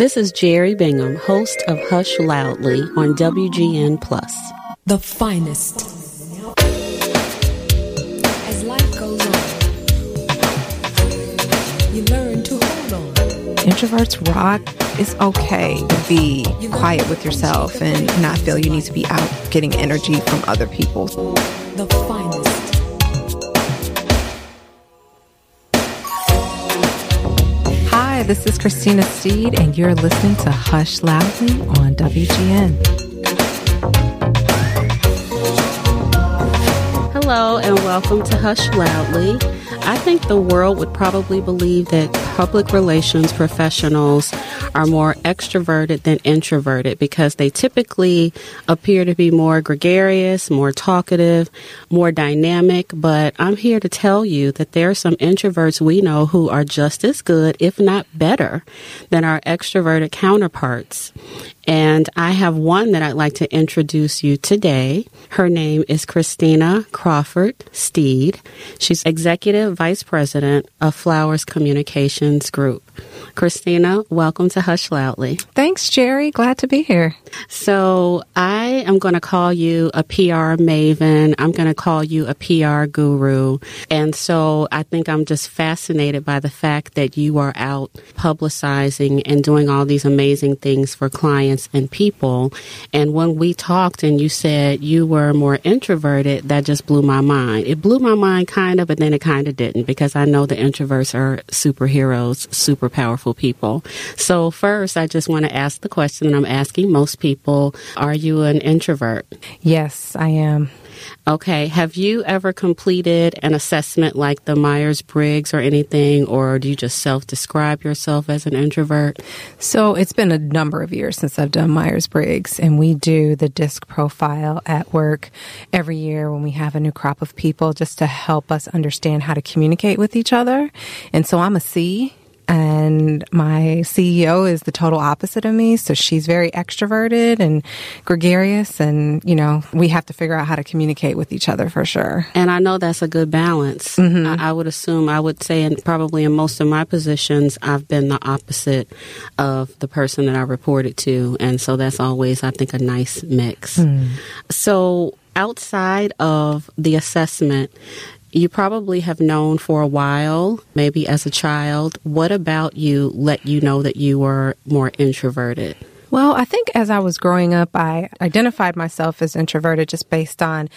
This is Jeri Bingham, host of Hush Loudly on WGN Plus. The finest. As life goes on, you learn to hold on. Introverts rock. It's okay to be quiet with yourself and not feel you need to be out getting energy from other people. The finest. This is Christina Steed, and you're listening to Hush Loudly on WGN. Welcome to Hush Loudly. I think the world would probably believe that public relations professionals are more extroverted than introverted because they typically appear to be more gregarious, more talkative, more dynamic. But I'm here to tell you that there are some introverts we know who are just as good, if not better, than our extroverted counterparts. And I have one that I'd like to introduce you today. Her name is Christina Crawford Steed. She's Executive Vice President of Flowers Communications Group. Christina, welcome to Hush Loudly. Thanks, Jeri. Glad to be here. So, I am going to call you a PR maven. I'm going to call you a PR guru. And so, I think I'm just fascinated by the fact that you are out publicizing and doing all these amazing things for clients and people. And when we talked and you said you were more introverted, that just blew my mind. It blew my mind kind of, but then it kind of didn't because I know the introverts are superheroes, super powerful people. So first, I just want to ask the question that I'm asking most people. Are you an introvert? Yes, I am. Okay. Have you ever completed an assessment like the Myers Briggs or anything, or do you just self describe yourself as an introvert? So it's been a number of years since I've done Myers Briggs, and we do the disc profile at work every year when we have a new crop of people just to help us understand how to communicate with each other. And so I'm a C and my CEO is the total opposite of me. So she's very extroverted and gregarious. And, you know, we have to figure out how to communicate with each other for sure. And I know that's a good balance. Mm-hmm. I, I, would assume, I would say, and probably in most of my positions, I've been the opposite of the person that I reported to. And so that's always, I think, a nice mix. Mm. So, outside of the assessment, you probably have known for a while, maybe as a child. What about you let you know that you were more introverted? Well, I think as I was growing up, I identified myself as introverted just based on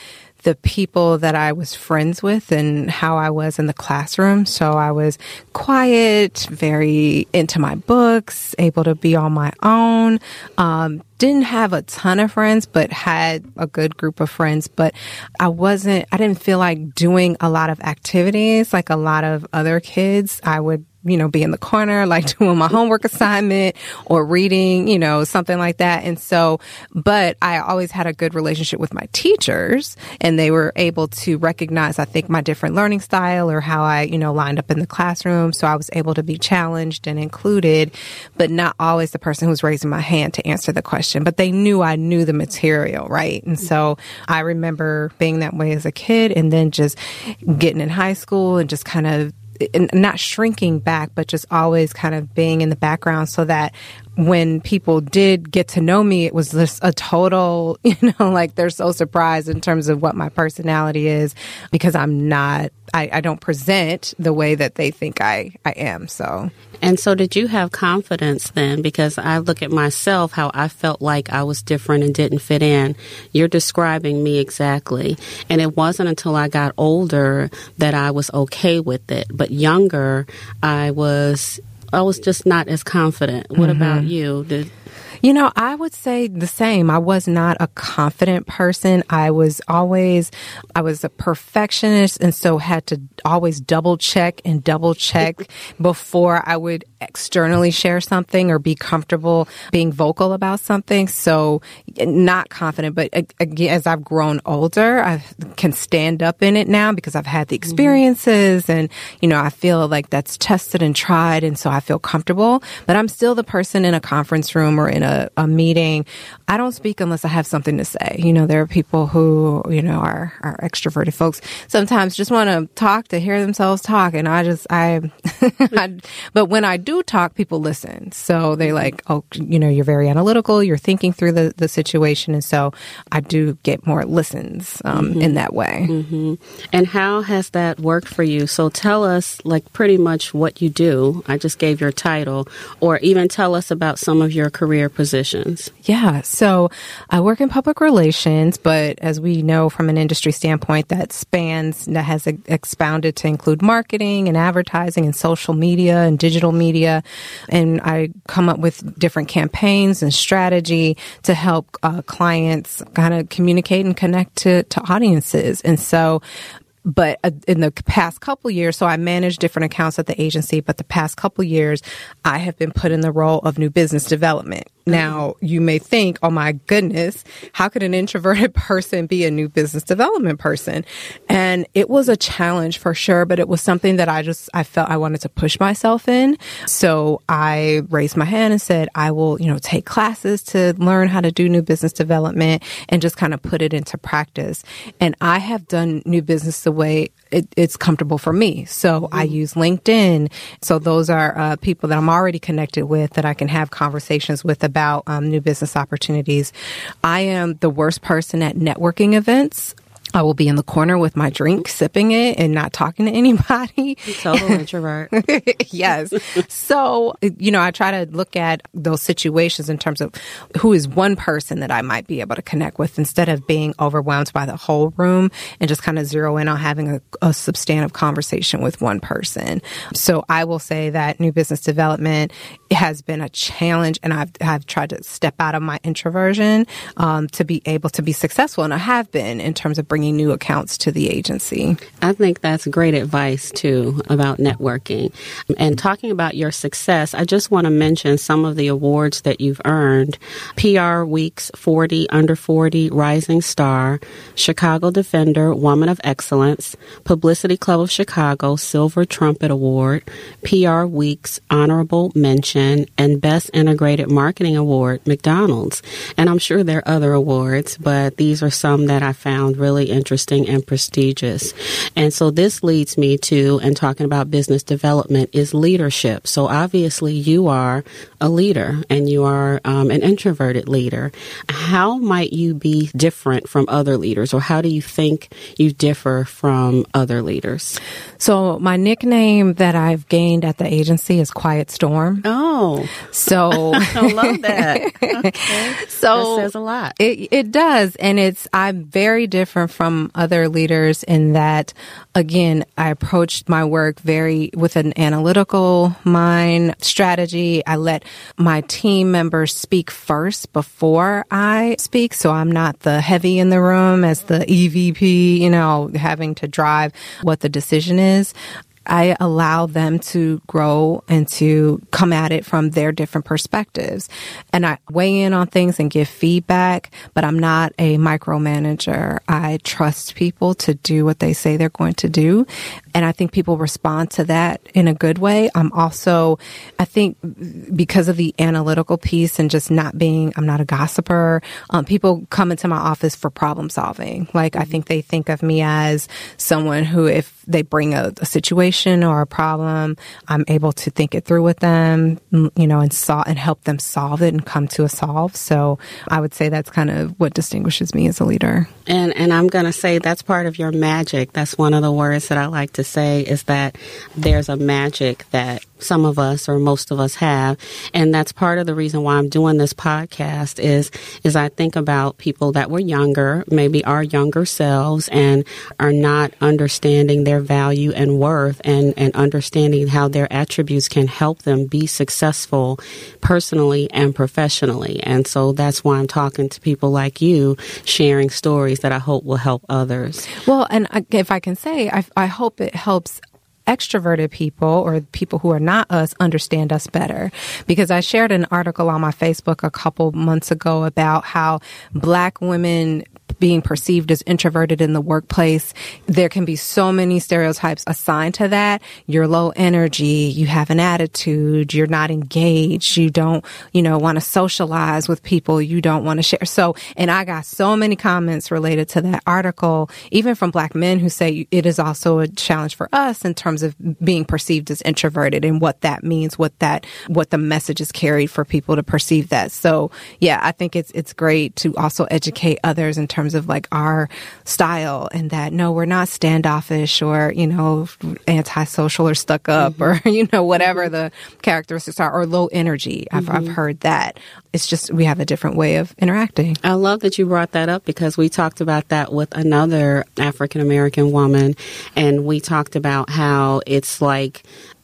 the people that I was friends with and how I was in the classroom. So I was quiet, very into my books, able to be on my own. Um, didn't have a ton of friends, but had a good group of friends. But I wasn't, I didn't feel like doing a lot of activities like a lot of other kids. I would you know, be in the corner, like doing my homework assignment or reading, you know, something like that. And so, but I always had a good relationship with my teachers and they were able to recognize, I think, my different learning style or how I, you know, lined up in the classroom. So I was able to be challenged and included, but not always the person who was raising my hand to answer the question. But they knew I knew the material, right? And so I remember being that way as a kid and then just getting in high school and just kind of not shrinking back, but just always kind of being in the background so that when people did get to know me, it was just a total, you know, like they're so surprised in terms of what my personality is because I'm not, I, I don't present the way that they think I, I am. So. And so, did you have confidence then? Because I look at myself, how I felt like I was different and didn't fit in. You're describing me exactly. And it wasn't until I got older that I was okay with it. But younger, I was I was just not as confident. What mm-hmm. about you? Did you know, I would say the same. I was not a confident person. I was always, I was a perfectionist and so had to always double check and double check before I would externally share something or be comfortable being vocal about something. So not confident, but again, as I've grown older, I can stand up in it now because I've had the mm-hmm. experiences and, you know, I feel like that's tested and tried. And so I feel comfortable, but I'm still the person in a conference room or in a a, meeting, I don't speak unless I have something to say. You know, there are people who, you know, are, are extroverted folks sometimes just want to talk to hear themselves talk. And I just, I, I, but when I do talk, people listen. So they mm-hmm. like, oh, you know, you're very analytical. You're thinking through the, the situation. And so I do get more listens um, mm-hmm. in that way. Mm-hmm. And how has that worked for you? So tell us, like, pretty much what you do. I just gave your title, or even tell us about some of your career positions. Yeah. So I work in public relations, but as we know from an industry standpoint, that spans, that has expounded to include marketing and advertising and social media and digital media. And I come up with different campaigns and strategy to help uh, clients kind of communicate and connect to, to audiences. And so but uh, in the past couple years, so I manage different accounts at the agency, but the past couple years, I have been put in the role of new business development. Now, you may think, oh my goodness, how could an introverted person be a new business development person? And it was a challenge for sure, but it was something that I just, I felt I wanted to push myself in. So I raised my hand and said, I will, you know, take classes to learn how to do new business development and just kind of put it into practice. And I have done new business the way it, it's comfortable for me. So I use LinkedIn. So those are uh, people that I'm already connected with that I can have conversations with about um, new business opportunities. I am the worst person at networking events. I will be in the corner with my drink, sipping it and not talking to anybody. Total introvert. yes. So, you know, I try to look at those situations in terms of who is one person that I might be able to connect with instead of being overwhelmed by the whole room and just kind of zero in on having a, a substantive conversation with one person. So I will say that new business development has been a challenge and I've, I've tried to step out of my introversion um, to be able to be successful. And I have been in terms of bringing new accounts to the agency. I think that's great advice too about networking. And talking about your success, I just want to mention some of the awards that you've earned. PR Week's 40 Under 40 Rising Star, Chicago Defender Woman of Excellence, Publicity Club of Chicago Silver Trumpet Award, PR Week's Honorable Mention, and Best Integrated Marketing Award, McDonald's. And I'm sure there are other awards, but these are some that I found really interesting and prestigious. And so this leads me to, and talking about business development, is leadership. So obviously you are a leader and you are um, an introverted leader. How might you be different from other leaders, or how do you think you differ from other leaders? So my nickname that I've gained at the agency is Quiet Storm. Oh, So I love that. Okay. so that says a lot. It it does, and it's I'm very different from other leaders in that, again, I approached my work very with an analytical mind strategy. I let my team members speak first before I speak, so I'm not the heavy in the room as the EVP, you know, having to drive what the decision is. I allow them to grow and to come at it from their different perspectives. And I weigh in on things and give feedback, but I'm not a micromanager. I trust people to do what they say they're going to do. And I think people respond to that in a good way. I'm also, I think because of the analytical piece and just not being, I'm not a gossiper. Um, people come into my office for problem solving. Like I think they think of me as someone who, if they bring a, a situation or a problem, I'm able to think it through with them, you know, and solve and help them solve it and come to a solve. So I would say that's kind of what distinguishes me as a leader. And and I'm going to say that's part of your magic. That's one of the words that I like to say is that there's a magic that some of us or most of us have and that's part of the reason why I'm doing this podcast is is I think about people that were younger maybe our younger selves and are not understanding their value and worth and and understanding how their attributes can help them be successful personally and professionally. And so that's why I'm talking to people like you sharing stories that I hope will help others. Well, and if I can say, I, I hope it helps extroverted people or people who are not us understand us better. Because I shared an article on my Facebook a couple months ago about how black women being perceived as introverted in the workplace, there can be so many stereotypes assigned to that. You're low energy, you have an attitude, you're not engaged, you don't, you know, want to socialize with people, you don't want to share. So, and I got so many comments related to that article, even from black men who say it is also a challenge for us in terms of being perceived as introverted and what that means, what that, what the message is carried for people to perceive that. So, yeah, I think it's, it's great to also educate others in terms of like our style and that no, we're not standoffish or, you know, antisocial or stuck up mm-hmm. or, you know, whatever mm-hmm. the characteristics are or low energy. I've, mm-hmm. I've heard that. It's just we have a different way of interacting. I love that you brought that up because we talked about that with another African American woman and we talked about how it's like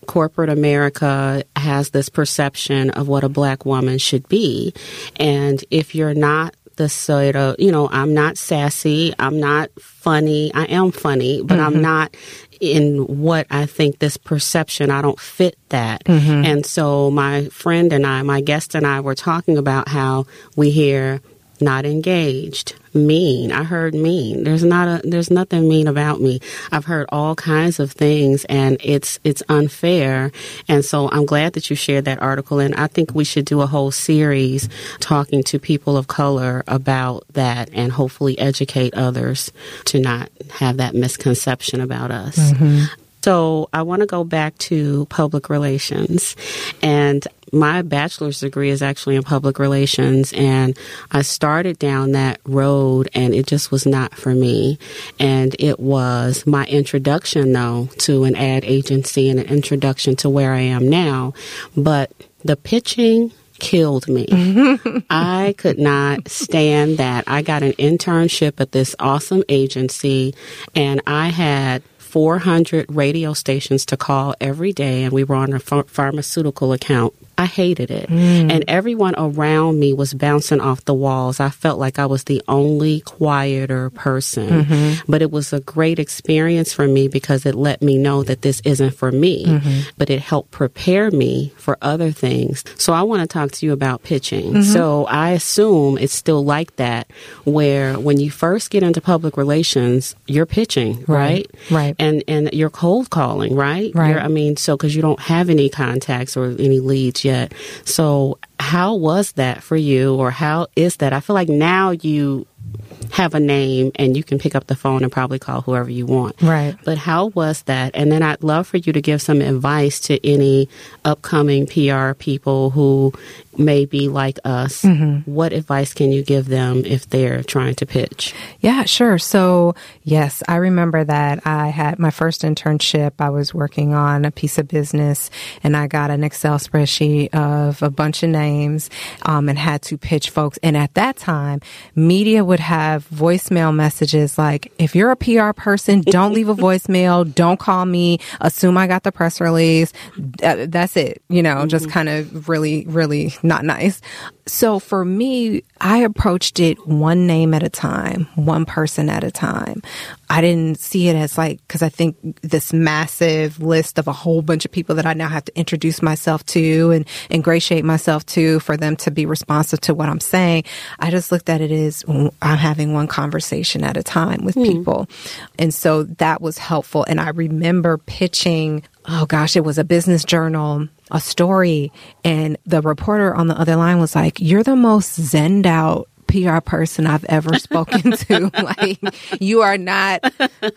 corporate America has this perception of what a black woman should be. And if you're not the sort of, you know, I'm not sassy, I'm not funny, I am funny, but mm-hmm. I'm not in what I think this perception, I don't fit that. Mm-hmm. And so my friend and I, my guest and I were talking about how we hear not engaged, mean. I heard mean. There's not a there's nothing mean about me. I've heard all kinds of things and it's it's unfair. And so I'm glad that you shared that article and I think we should do a whole series talking to people of color about that and hopefully educate others to not have that misconception about us. Mm-hmm. So I want to go back to public relations. And my bachelor's degree is actually in public relations. And I started down that road and it just was not for me. And it was my introduction, though, to an ad agency and an introduction to where I am now. But the pitching killed me. I could not stand that. I got an internship at this awesome agency and I had 400 radio stations to call every day, and we were on a ph- pharmaceutical account. I hated it. Mm. And everyone around me was bouncing off the walls. I felt like I was the only quieter person. Mm-hmm. But it was a great experience for me because it let me know that this isn't for me, mm-hmm. but it helped prepare me for other things. So I want to talk to you about pitching. Mm-hmm. So I assume it's still like that, where when you first get into public relations, you're pitching, right? Right. right. And, and you're cold calling, right? Right. You're, I mean, so because you don't have any contacts or any leads yet. So, how was that for you, or how is that? I feel like now you have a name and you can pick up the phone and probably call whoever you want. Right. But how was that? And then I'd love for you to give some advice to any upcoming PR people who may be like us. Mm-hmm. What advice can you give them if they're trying to pitch? Yeah, sure. So, yes, I remember that I had my first internship. I was working on a piece of business and I got an Excel spreadsheet of a bunch of names um, and had to pitch folks. And at that time, media would have voicemail messages like, if you're a PR person, don't leave a voicemail, don't call me, assume I got the press release. That's it. You know, mm-hmm. just kind of really, really not nice. So for me, I approached it one name at a time, one person at a time. I didn't see it as like, cause I think this massive list of a whole bunch of people that I now have to introduce myself to and ingratiate myself to for them to be responsive to what I'm saying. I just looked at it as I'm having one conversation at a time with mm. people. And so that was helpful. And I remember pitching, oh gosh, it was a business journal a story and the reporter on the other line was like, you're the most zenned out PR person I've ever spoken to. like you are not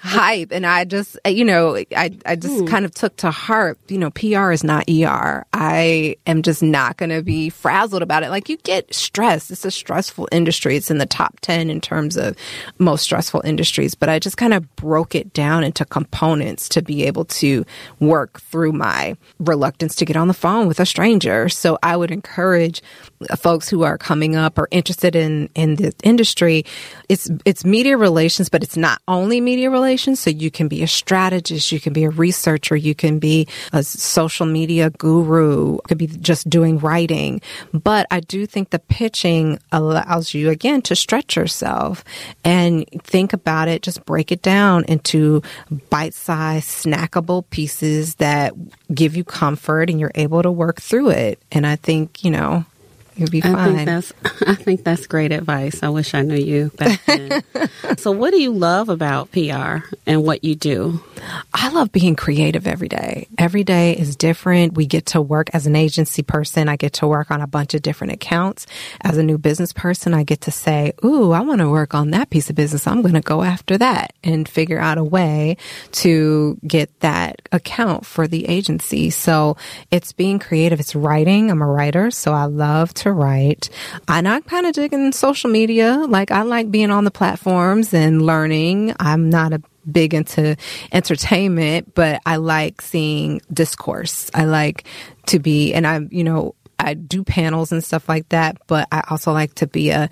hype. And I just, you know, I, I just hmm. kind of took to heart, you know, PR is not ER. I am just not going to be frazzled about it. Like you get stressed. It's a stressful industry. It's in the top 10 in terms of most stressful industries, but I just kind of broke it down into components to be able to work through my reluctance to get on the phone with a stranger. So I would encourage folks who are coming up or interested in in the industry, it's it's media relations, but it's not only media relations. So you can be a strategist, you can be a researcher, you can be a social media guru, could be just doing writing. But I do think the pitching allows you again to stretch yourself and think about it, just break it down into bite-sized snackable pieces that give you comfort and you're able to work through it. And I think, you know, You'll be I think that's I think that's great advice. I wish I knew you back then. so what do you love about PR and what you do? I love being creative every day. Every day is different. We get to work as an agency person. I get to work on a bunch of different accounts. As a new business person, I get to say, Ooh, I want to work on that piece of business. I'm going to go after that and figure out a way to get that account for the agency. So it's being creative. It's writing. I'm a writer, so I love to write. And I'm kind of digging social media. Like I like being on the platforms and learning. I'm not a big into entertainment, but I like seeing discourse. I like to be, and I, you know, I do panels and stuff like that, but I also like to be a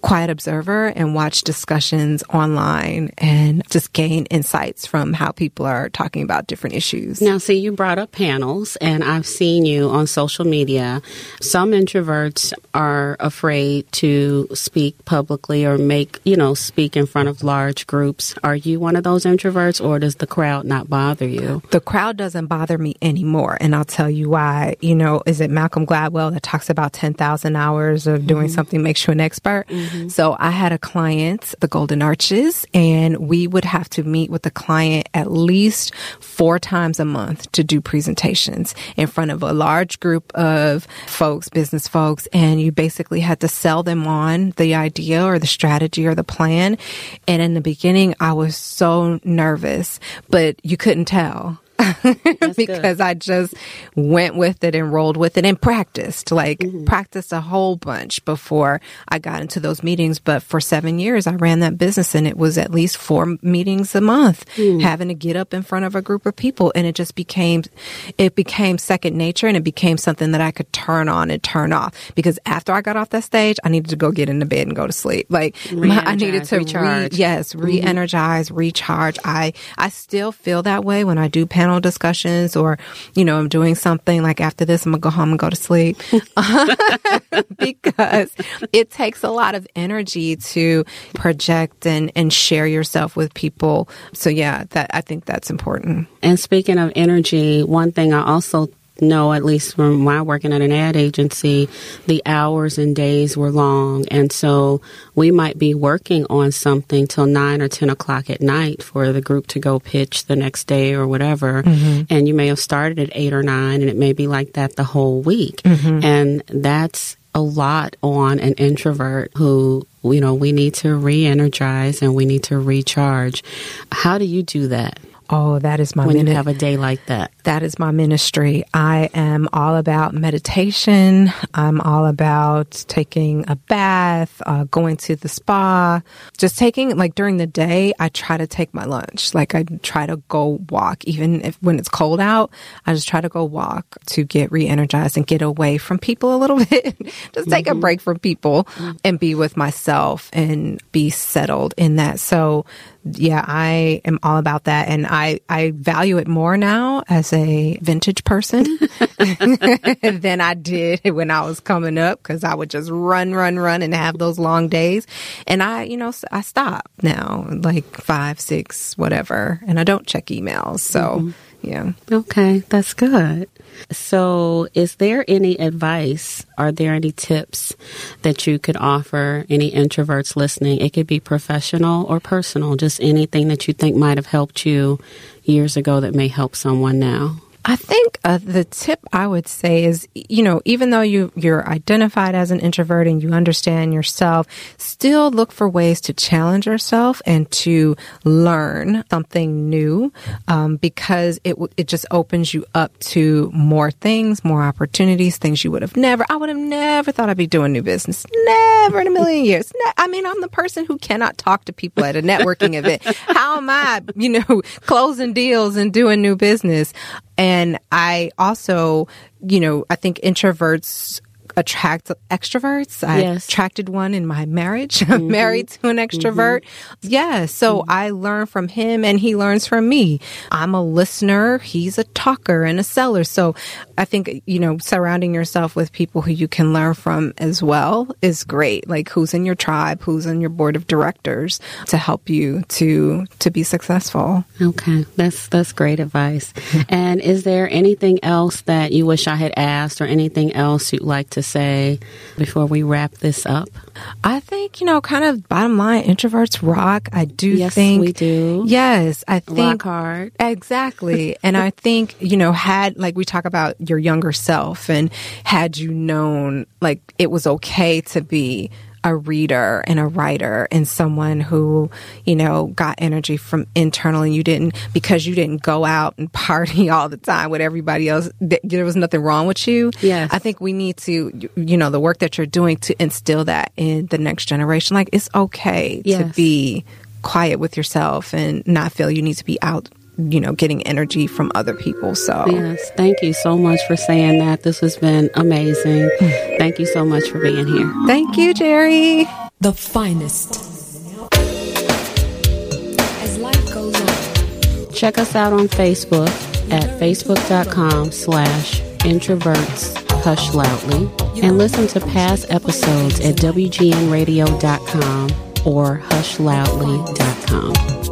quiet observer and watch discussions online and just gain insights from how people are talking about different issues. Now, see, you brought up panels, and I've seen you on social media. Some introverts are afraid to speak publicly or make, you know, speak in front of large groups. Are you one of those introverts, or does the crowd not bother you? The crowd doesn't bother me anymore. And I'll tell you why. You know, is it Malcolm Gladwell that talks about 10,000 hours of doing mm-hmm. something makes you an expert? Mm-hmm. Mm-hmm. So I had a client, the Golden Arches, and we would have to meet with the client at least four times a month to do presentations in front of a large group of folks, business folks, and you basically had to sell them on the idea or the strategy or the plan. And in the beginning, I was so nervous, but you couldn't tell. because I just went with it and rolled with it and practiced, like practiced a whole bunch before I got into those meetings. But for seven years, I ran that business and it was at least four meetings a month, having to get up in front of a group of people. And it just became, it became second nature and it became something that I could turn on and turn off because after I got off that stage, I needed to go get into bed and go to sleep. Like my- I needed to recharge. Re, yes, re-energize, recharge. I I still feel that way when I do panel discussions or you know I'm doing something like after this I'm gonna go home and go to sleep because it takes a lot of energy to project and and share yourself with people. So yeah, that I think that's important. And speaking of energy, one thing I also know, at least from my working at an ad agency, the hours and days were long. And so we might be working on something till nine or 10 o'clock at night for the group to go pitch the next day or whatever. Mm-hmm. And you may have started at eight or nine and it may be like that the whole week. Mm-hmm. And that's a lot on an introvert who, you know, we need to re energize and we need to recharge. How do you do that? Oh, that is my when you have a day like that. that is my ministry. I am all about meditation. I'm all about taking a bath, uh, going to the spa, just taking like during the day. I try to take my lunch. Like I try to go walk, even if when it's cold out. I just try to go walk to get re-energized and get away from people a little bit. just take a break from people and be with myself and be settled in that. So yeah, I am all about that. And I, I value it more now as a vintage person than I did when I was coming up because I would just run, run, run and have those long days. And I, you know, I stop now, like five, six, whatever. And I don't check emails. So mm-hmm. yeah. Okay, that's good. So, is there any advice? Are there any tips that you could offer any introverts listening? It could be professional or personal, just anything that you think might have helped you years ago that may help someone now. I think uh, the tip I would say is, you know, even though you you're identified as an introvert and you understand yourself, still look for ways to challenge yourself and to learn something new, um, because it it just opens you up to more things, more opportunities, things you would have never. I would have never thought I'd be doing new business, never in a million years. Ne- I mean, I'm the person who cannot talk to people at a networking event. How am I, you know, closing deals and doing new business? And I also, you know, I think introverts attract extroverts. I Yes. attracted one in my marriage. I'm mm-hmm. married to an mm-hmm. extrovert. Yeah. So mm-hmm. I learn from him and he learns from me. I'm a listener. He's a talker and a seller. So I think, you know, surrounding yourself with people who you can learn from as well is great. Like who's in your tribe, who's in your board of directors to help you to, to be successful. Okay, that's that's great advice. and is there anything else that you wish I had asked, or anything else you'd like to to say before we wrap this up? I think, you know, kind of bottom line, introverts rock. I do Yes, think we do. Yes, I think Rock hard. Exactly. and I think, you know, had like we talk about your younger self and had you known like it was okay to be a reader and a writer and someone who, you know, got energy from internal and you didn't because you didn't go out and party all the time with everybody else. th- There was nothing wrong with you. Yes. I think we need to, you know, the work that you're doing to instill that in the next generation. Like it's okay to be quiet with yourself and not feel you need to be out, you know, getting energy from other people. So Yes, thank you so much for saying that. This has been amazing. Thank you so much for being here. thank you, Jeri. The finest. As life goes on, Check us out on Facebook at facebook.com slash introverts hush loudly and listen to past episodes at wgnradio.com or hushloudly.com.